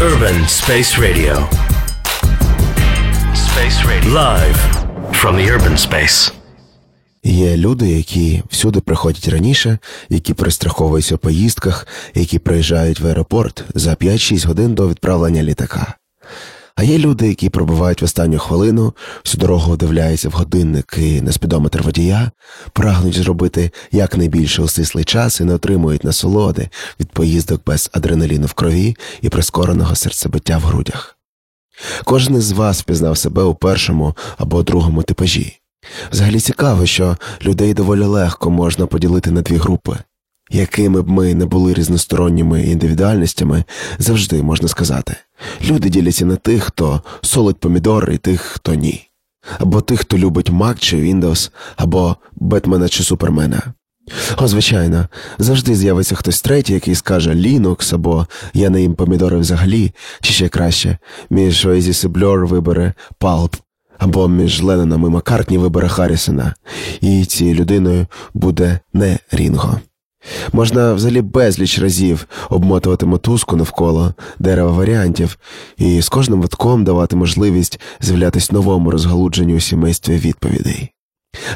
Urban Space Radio. Space Radio. Live from the urban space. Є люди, які всюди приходять раніше, які перестраховуються у поїздках, які приїжджають в аеропорт за 5-6 годин до відправлення літака. А є люди, які пробувають в останню хвилину, всю дорогу дивляються в годинник і на водія, прагнуть зробити якнайбільше у час і не отримують насолоди від поїздок без адреналіну в крові і прискореного серцебиття в грудях. Кожен із вас впізнав себе у першому або другому типажі. Взагалі цікаво, що людей доволі легко можна поділити на дві групи. Якими б ми не були різносторонніми індивідуальностями, завжди можна сказати. Люди діляться на тих, хто солить помідори, і тих, хто ні. Або тих, хто любить Mac чи Windows, або Бетмена чи Супермена. О, звичайно, завжди з'явиться хтось третій, який скаже Linux, або я не їм помідори взагалі, чи ще краще, між Oasis і Blur вибере Pulp, або між Ленноном і Маккартні вибере Харрісона, і цією людиною буде не Рінго. Можна взагалі безліч разів обмотувати мотузку навколо дерева варіантів і з кожним витком давати можливість з'являтись новому розгалудженню у сімействі відповідей.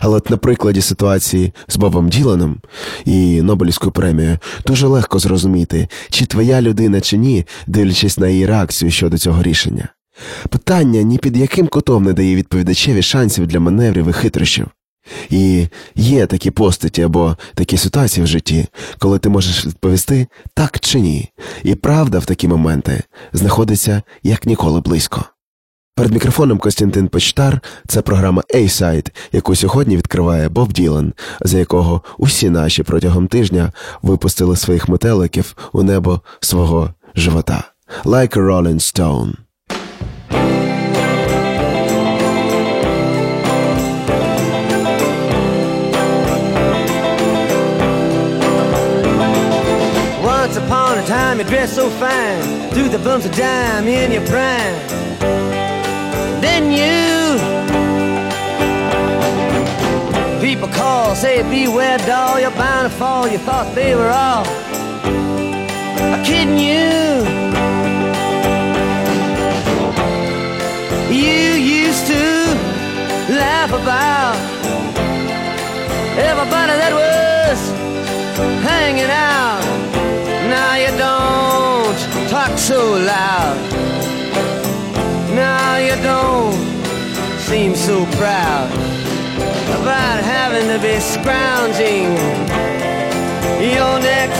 Але от на прикладі ситуації з Бобом Діланом і Нобелівською премією дуже легко зрозуміти, чи твоя людина чи ні, дивлячись на її реакцію щодо цього рішення. Питання ні під яким кутом не дає відповідачеві шансів для маневрів і хитрощів. І є такі постаті або такі ситуації в житті, коли ти можеш відповісти так чи ні, і правда в такі моменти знаходиться як ніколи близько. Перед мікрофоном Костянтин Почтар це програма A-Side, яку сьогодні відкриває Боб Ділан, за якого усі наші протягом тижня випустили своїх метеликів у небо свого живота. Like a Rolling Stone. A you dressed so fine. Threw the bumps of dime in your prime. Then you People call, say beware doll You're bound to fall, you thought they were all Kidding you. You used to laugh about Everybody that was loud. Now you don't seem so proud about having to be scrounging your next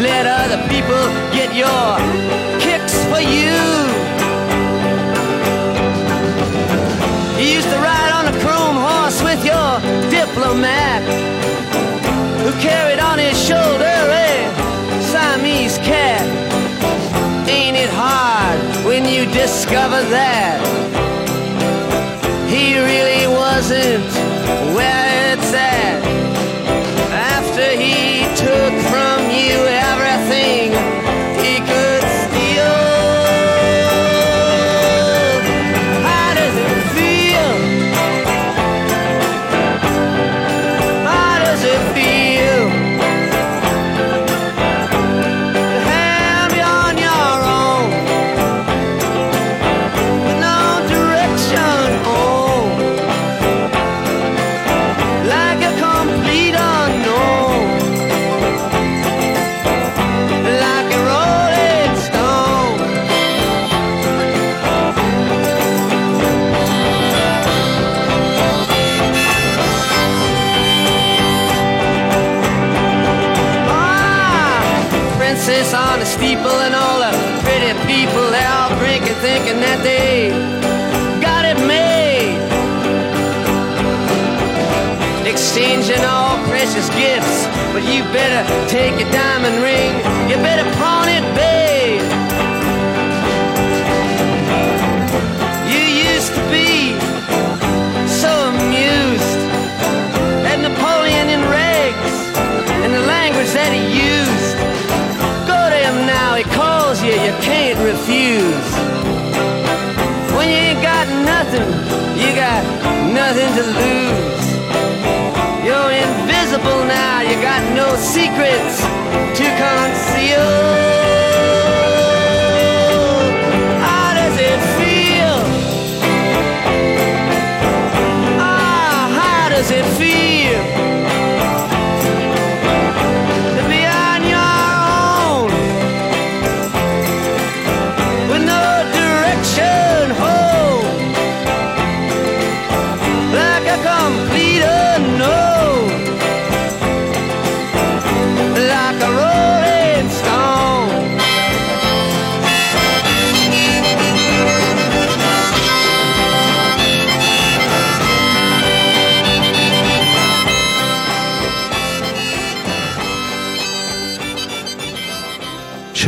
Let other people get your kicks for you. You used to ride on a chrome horse with your diplomat who carried on his shoulder a Siamese cat. Ain't it hard when you discover that he really wasn't where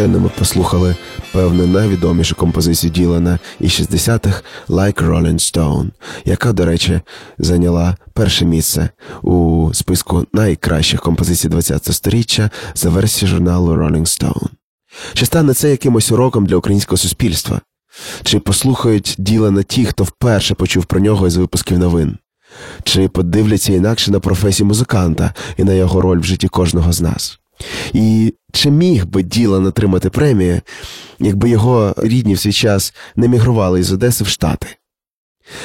Щойно послухали певну найвідомішу композицію Ділана із 60-х «Like Rolling Stone», яка, до речі, зайняла перше місце у списку найкращих композицій 20-го сторіччя за версією журналу Rolling Stone. Чи стане це якимось уроком для українського суспільства? Чи послухають Ділана ті, хто вперше почув про нього із випусків новин? Чи подивляться інакше на професію музиканта і на його роль в житті кожного з нас? І чи міг би Ділан отримати премію, якби його рідні в свій час не мігрували із Одеси в Штати?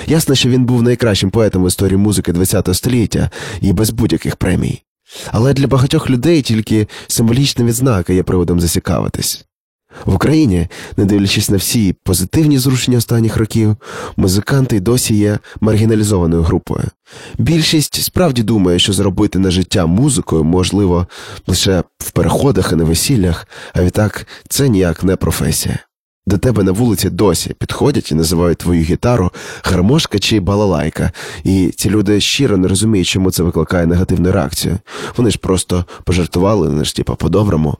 Ясно, що він був найкращим поетом в історії музики ХХ століття і без будь-яких премій. Але для багатьох людей тільки символічна відзнака є приводом зацікавитись. В Україні, не дивлячись на всі позитивні зрушення останніх років, музиканти досі є маргіналізованою групою. Більшість справді думає, що зробити на життя музикою можливо лише в переходах і на весіллях, а відтак це ніяк не професія. До тебе на вулиці досі підходять і називають твою гітару гармошка чи балалайка, і ці люди щиро не розуміють, чому це викликає негативну реакцію. Вони ж просто пожартували, вони ж типа по-доброму.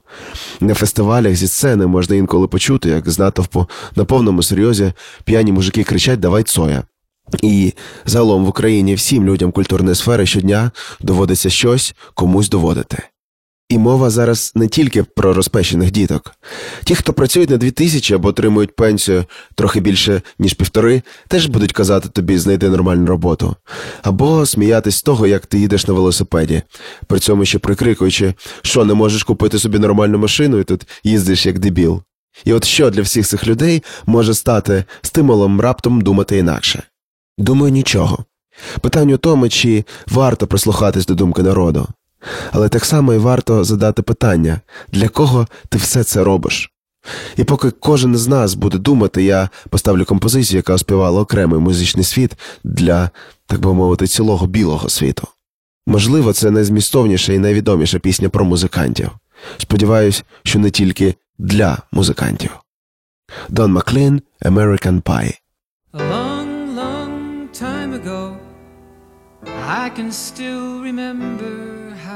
На фестивалях зі сцени можна інколи почути, як з натовпу на повному серйозі п'яні мужики кричать Давай цоя. І загалом в Україні всім людям культурної сфери щодня доводиться щось комусь доводити. І мова зараз не тільки про розпещених діток. Ті, хто працюють на дві тисячі або отримують пенсію трохи більше, ніж півтори, теж будуть казати тобі знайти нормальну роботу. Або сміятись з того, як ти їдеш на велосипеді, при цьому ще прикрикуючи, що не можеш купити собі нормальну машину і тут їздиш як дебіл. І от що для всіх цих людей може стати стимулом раптом думати інакше? Думаю, нічого. Питання у тому, чи варто прислухатись до думки народу. Але так само і варто задати питання, для кого ти все це робиш? І поки кожен з нас буде думати, я поставлю композицію, яка оспівала окремий музичний світ для, так би мовити, цілого білого світу. Можливо, це найзмістовніша і найвідоміша пісня про музикантів. Сподіваюсь, що не тільки для музикантів. Дон Маклін American Pie A long, long time ago, I can still remember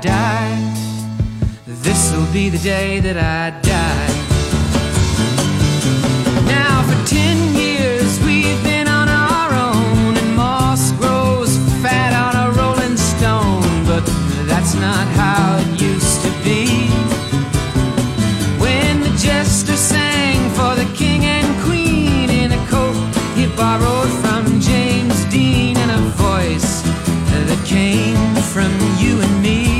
Die. This'll be the day that I die. Now for ten years we've been on our own, and moss grows fat on a rolling stone. But that's not how it used to be. When the jester sang for the king and queen in a coat he borrowed from James Dean and a voice that came from you and me.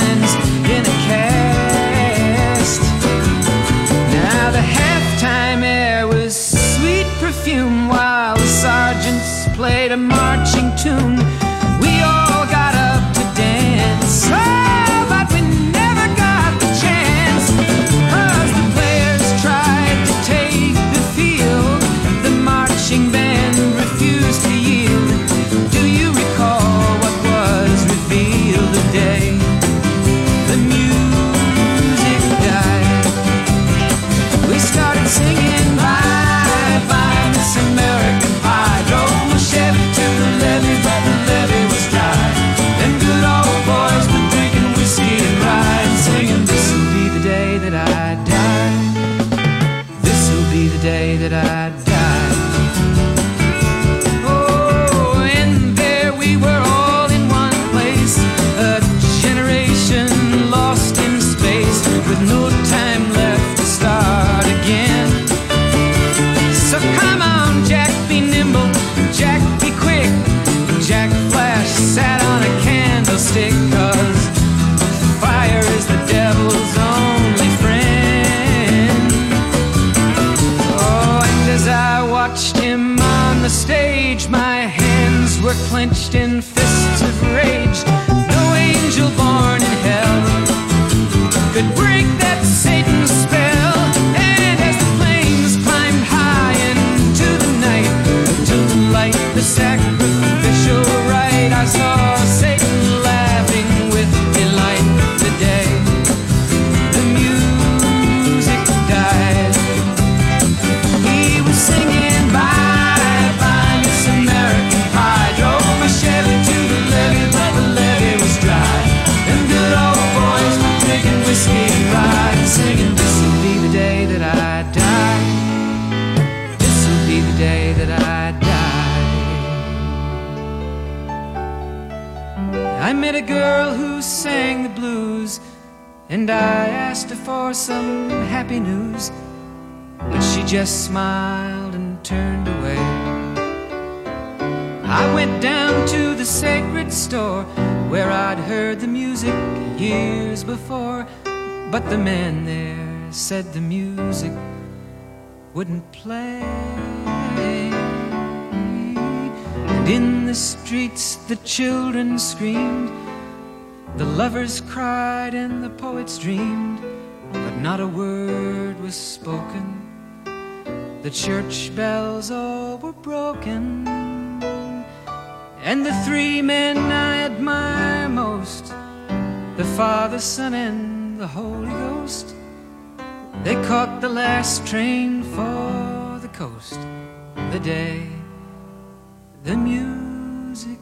quenched in store where I'd heard the music years before. But the man there said the music wouldn't play. And in the streets the children screamed, the lovers cried, and the poets dreamed. But not a word was spoken. The church bells all were broken. And the three men I admire most the Father, Son, and the Holy Ghost they caught the last train for the coast the day the music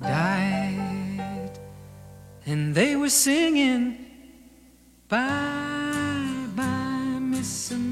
died. And they were singing, Bye, bye, Miss American Pie.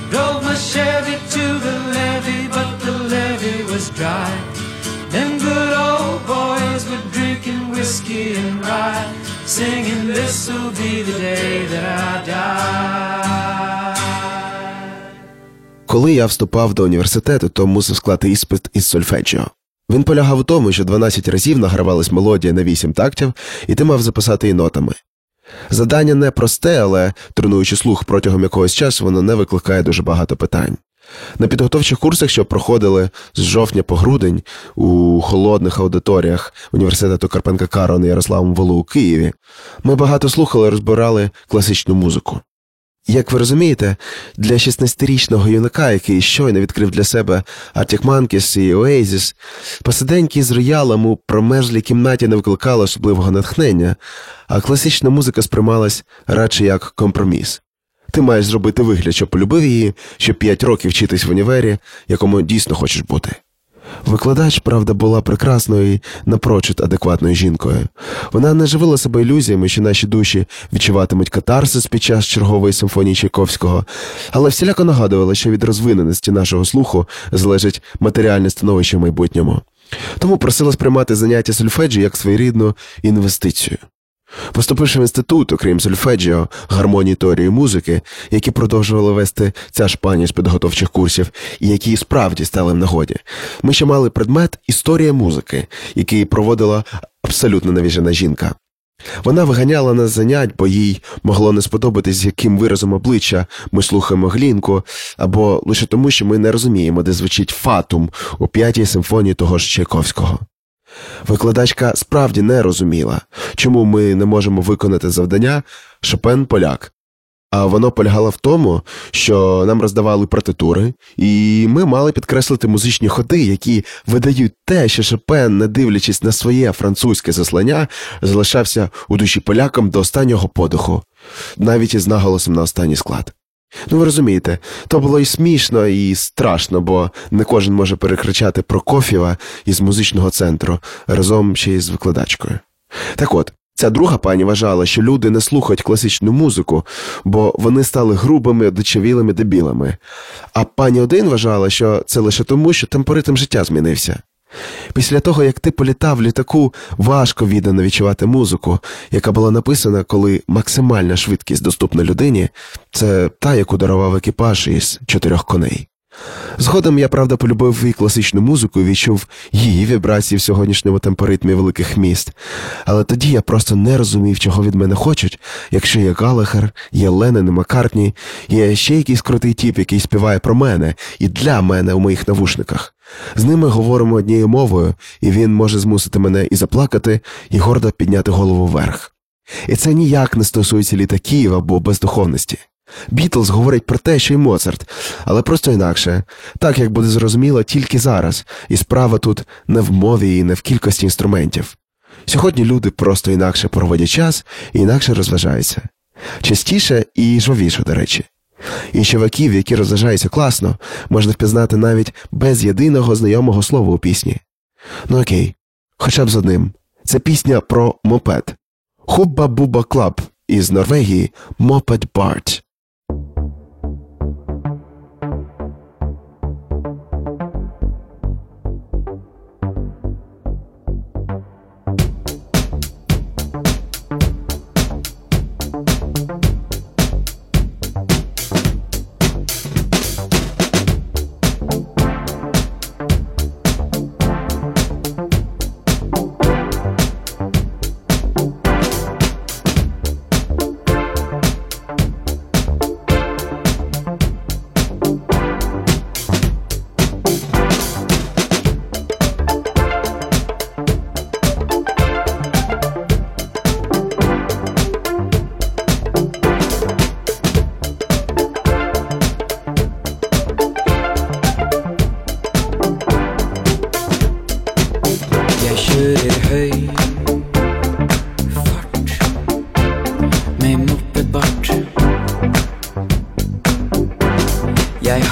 Drove my Chevy to the levee, but the levee was dry. Them good old boys were drinking whiskey and rye, singing, This'll be the day that I die. Коли я вступав до університету, то мусив склати іспит із сольфеджіо. Він полягав у тому, що 12 разів награвалась мелодія на 8 тактів, і ти мав записати її нотами. Задання не просте, але тренуючи слух протягом якогось часу, воно не викликає дуже багато питань. На підготовчих курсах, що проходили з жовтня по грудень у холодних аудиторіях університету Карпенка Карона Ярославом Волу у Києві, ми багато слухали і розбирали класичну музику. Як ви розумієте, для 16-річного юнака, який щойно відкрив для себе Arctic Monkeys і Oasis, посиденьки з роялем у промерзлій кімнаті не викликало особливого натхнення, а класична музика сприймалась радше як компроміс. Ти маєш зробити вигляд, що полюбив її, щоб 5 років вчитись в універі, якому дійсно хочеш бути. Викладач, правда, була прекрасною і напрочуд адекватною жінкою. Вона не живила себе ілюзіями, що наші душі відчуватимуть катарсис під час чергової симфонії Чайковського, але всіляко нагадувала, що від розвиненості нашого слуху залежить матеріальне становище в майбутньому. Тому просила сприймати заняття сольфеджі як своєрідну інвестицію. Поступивши в інститут, окрім сольфеджіо, гармонії теорії музики, які продовжували вести ця ж пані з підготовчих курсів, і які справді стали в нагоді, ми ще мали предмет історія музики, який проводила абсолютно навіжена жінка. Вона виганяла нас занять, бо їй могло не сподобатись, яким виразом обличчя ми слухаємо глінку, або лише тому, що ми не розуміємо, де звучить фатум у п'ятій симфонії того ж Чайковського. Викладачка справді не розуміла, чому ми не можемо виконати завдання Шопен поляк. А воно полягало в тому, що нам роздавали партитури, і ми мали підкреслити музичні ходи, які видають те, що Шопен, не дивлячись на своє французьке заслання, залишався у душі полякам до останнього подиху, навіть із наголосом на останній склад. Ну, ви розумієте, то було і смішно, і страшно, бо не кожен може перекричати Прокоф'єва із музичного центру разом ще із викладачкою. Так от, ця друга пані вважала, що люди не слухають класичну музику, бо вони стали грубими, одичавілими дебілами. А пані один вважала, що це лише тому, що темпоритм життя змінився. Після того, як ти політав літаку, важко віддано відчувати музику, яка була написана, коли максимальна швидкість доступна людині, це та, яку дарував екіпаж із чотирьох коней. Згодом я, правда, полюбив і класичну музику і відчув її вібрації в сьогоднішньому темпоритмі великих міст. Але тоді я просто не розумів, чого від мене хочуть, якщо є Галахер, є Ленен і Маккартні, є ще якийсь крутий тіп, який співає про мене і для мене у моїх навушниках. З ними говоримо однією мовою, і він може змусити мене і заплакати, і гордо підняти голову вверх. І це ніяк не стосується літаків або бездуховності. Бітлз говорить про те, що й Моцарт, але просто інакше, так як буде зрозуміло тільки зараз, і справа тут не в мові і не в кількості інструментів. Сьогодні люди просто інакше проводять час і інакше розважаються. Частіше і жвавіше, до речі. І чуваків, які розважаються класно, можна впізнати навіть без єдиного знайомого слова у пісні. Ну окей, хоча б з одним. Це пісня про мопед. Хубба Буба Клаб із Норвегії Мопед Барт.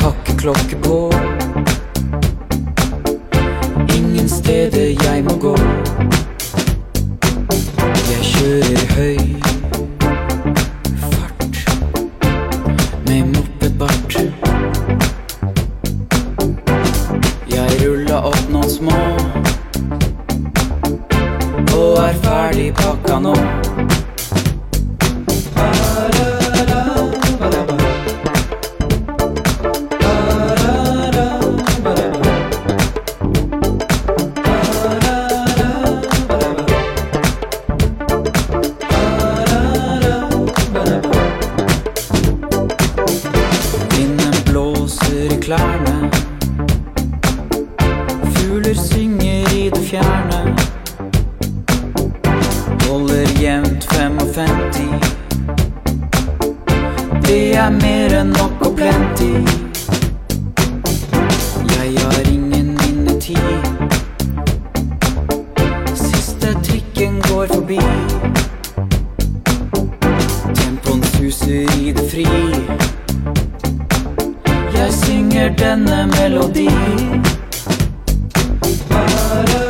Jeg har ikke klokke på. Ingen steder jeg må gå. Jeg kjører høy denne melodi. Bare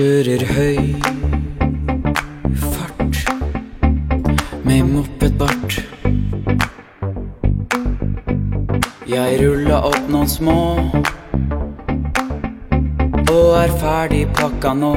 kjører høy fart med mopedbart. Jeg ruller opp noen små og er ferdig pakka nå.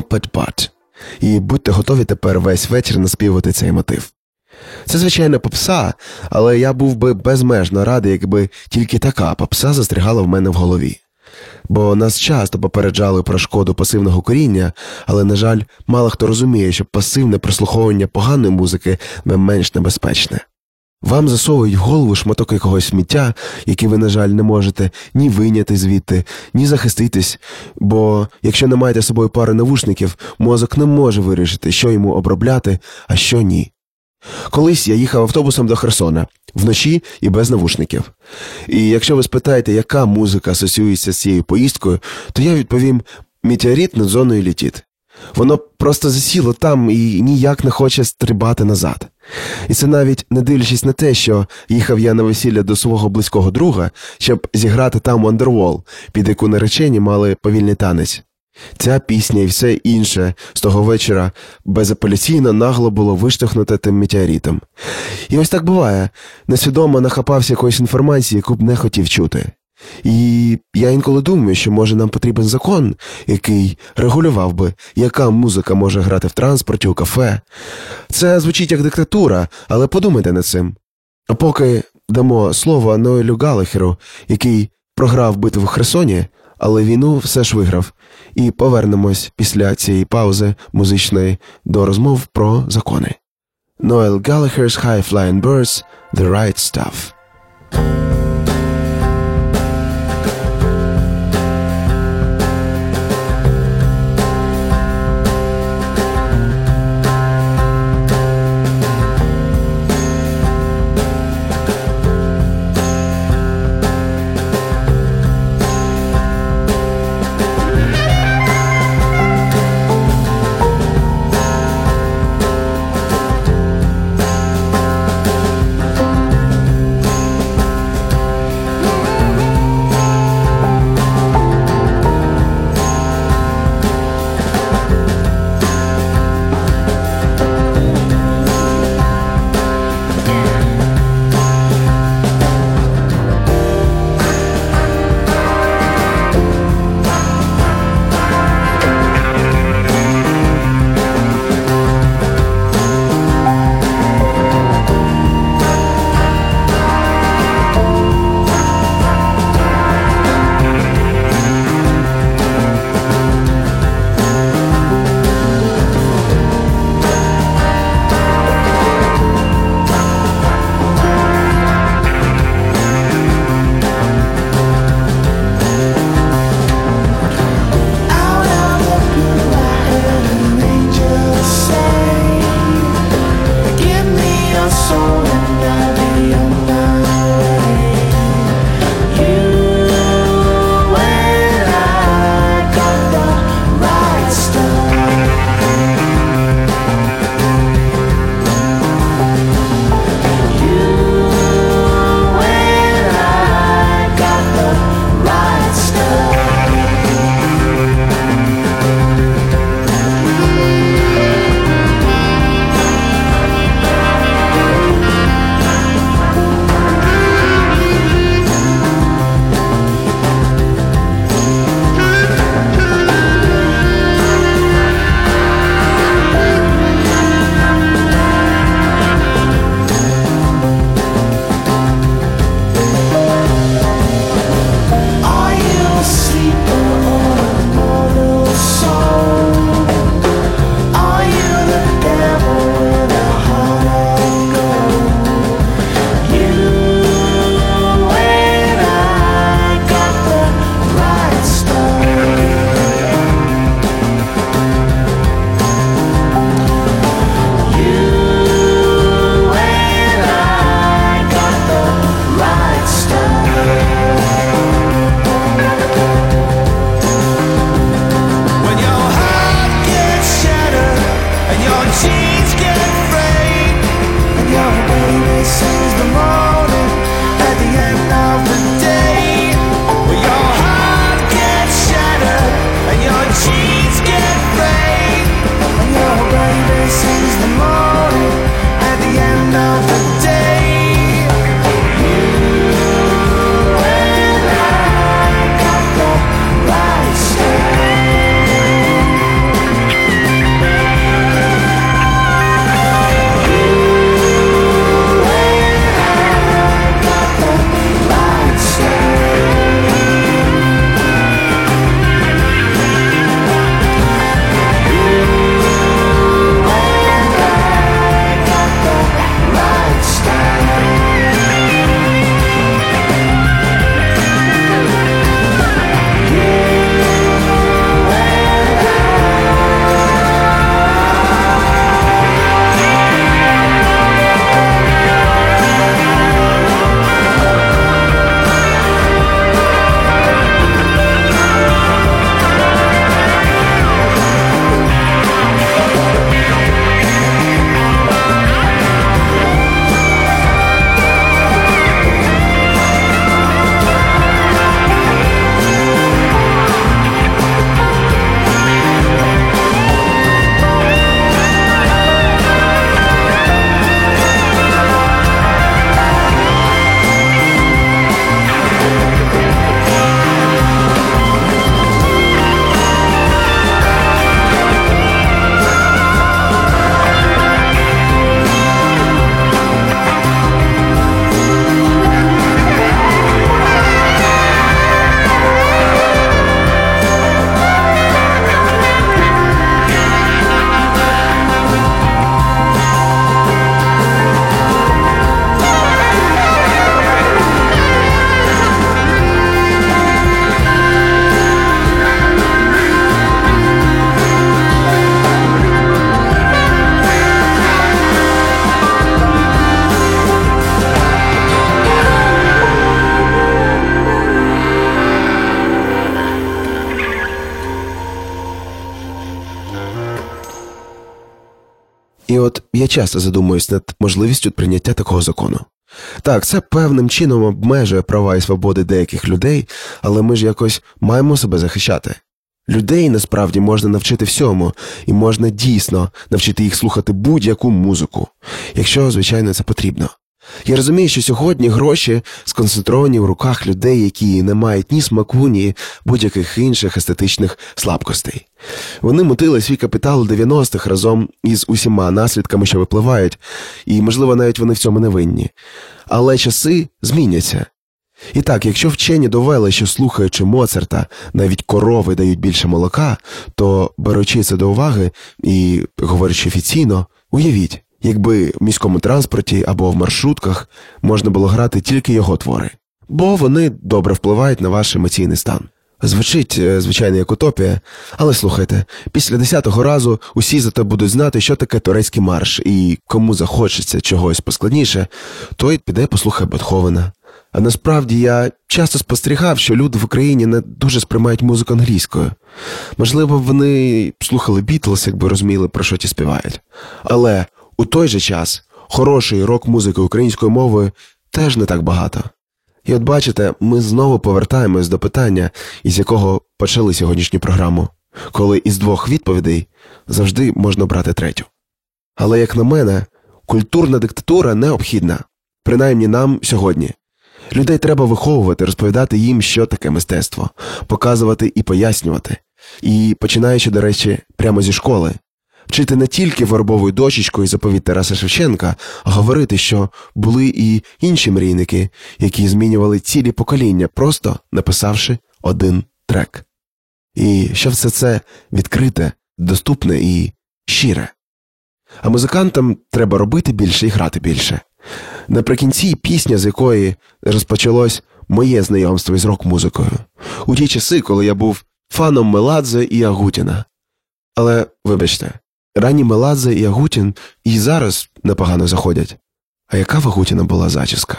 Part. І будьте готові тепер весь вечір наспівати цей мотив. Це, звичайно, попса, але я був би безмежно радий, якби тільки така попса застрягала в мене в голові. Бо нас часто попереджали про шкоду пасивного коріння, але, на жаль, мало хто розуміє, що пасивне прослуховування поганої музики не менш небезпечне. Вам засовують в голову шматок якогось сміття, який ви, на жаль, не можете ні виняти звідти, ні захиститись, бо якщо не маєте з собою пари навушників, мозок не може вирішити, що йому обробляти, а що ні. Колись я їхав автобусом до Херсона вночі і без навушників. І якщо ви спитаєте, яка музика асоціюється з цією поїздкою, то я відповім метеорит над зоною літіт. Воно просто засіло там і ніяк не хоче стрибати назад. І це навіть не дивлячись на те, що їхав я на весілля до свого близького друга, щоб зіграти там Wonderwall, під яку наречені мали повільний танець. Ця пісня і все інше з того вечора безапеляційно нагло було виштовхнуте тим метеоритом. І ось так буває, несвідомо нахапався якоїсь інформації, яку б не хотів чути. І я інколи думаю, що може нам потрібен закон, який регулював би, яка музика може грати в транспорті, у кафе. Це звучить як диктатура, але подумайте над цим. А поки дамо слово Ноелю Галахеру, який програв битву в Херсоні, але війну все ж виграв. І повернемось після цієї паузи музичної до розмов про закони. Noel Gallagher's High Flying Birds The Right Stuff. sings the morning. Я часто задумуюсь над можливістю прийняття такого закону. Так, це певним чином обмежує права і свободи деяких людей, але ми ж якось маємо себе захищати. Людей насправді можна навчити всьому, і можна дійсно навчити їх слухати будь-яку музику, якщо, звичайно, це потрібно. Я розумію, що сьогодні гроші сконцентровані в руках людей, які не мають ні смаку, ні будь-яких інших естетичних слабкостей. Вони мутили свій капітал у 90-х разом із усіма наслідками, що випливають, і, можливо, навіть вони в цьому не винні. Але часи зміняться. І так, якщо вчені довели, що слухаючи Моцарта, навіть корови дають більше молока, то беручи це до уваги і говорячи офіційно, уявіть, якби в міському транспорті або в маршрутках можна було грати тільки його твори, бо вони добре впливають на ваш емоційний стан. Звучить, е, звичайно, як утопія, але слухайте, після десятого разу усі зате будуть знати, що таке турецький марш, і кому захочеться чогось поскладніше, той піде послухає Бетховена. А насправді я часто спостерігав, що люди в Україні не дуже сприймають музику англійською. Можливо, вони слухали Бітлз, якби розуміли, про що ті співають. Але у той же час хорошої рок-музики українською мовою теж не так багато. І от бачите, ми знову повертаємось до питання, із якого почали сьогоднішню програму, коли із двох відповідей завжди можна брати третю. Але, як на мене, культурна диктатура необхідна, принаймні нам сьогодні. Людей треба виховувати, розповідати їм, що таке мистецтво, показувати і пояснювати. І починаючи, до речі, прямо зі школи, вчити не тільки вербовою дощечкою заповідь Тараса Шевченка, а говорити, що були і інші мрійники, які змінювали цілі покоління, просто написавши один трек. І що все це відкрите, доступне і щире. А музикантам треба робити більше і грати більше. Наприкінці пісня, з якої розпочалось моє знайомство із рок-музикою, у ті часи, коли я був фаном Меладзе і Агутіна. Але, вибачте, ранні Меладзе і Агутін і зараз непогано заходять. А яка в Агутіна була зачіска?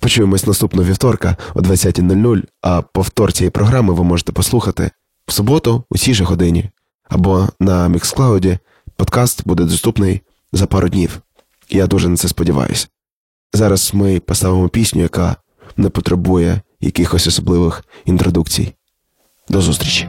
Почуємось наступного вівторка о 20.00, а повтор цієї програми ви можете послухати в суботу у цій же годині, або на Міксклауді подкаст буде доступний за пару днів. Я дуже на це сподіваюся. Зараз ми поставимо пісню, яка не потребує якихось особливих інтродукцій. До зустрічі.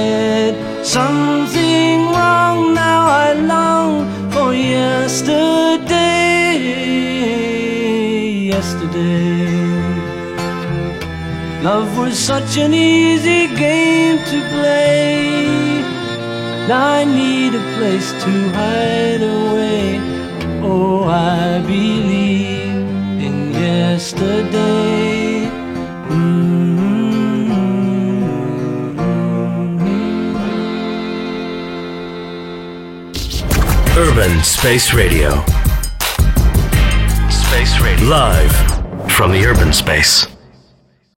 Love was such an easy game to play. Now I need a place to hide away. Oh, I believe in yesterday. Mm-hmm. Urban Space Radio. Space Radio. Live from the urban space.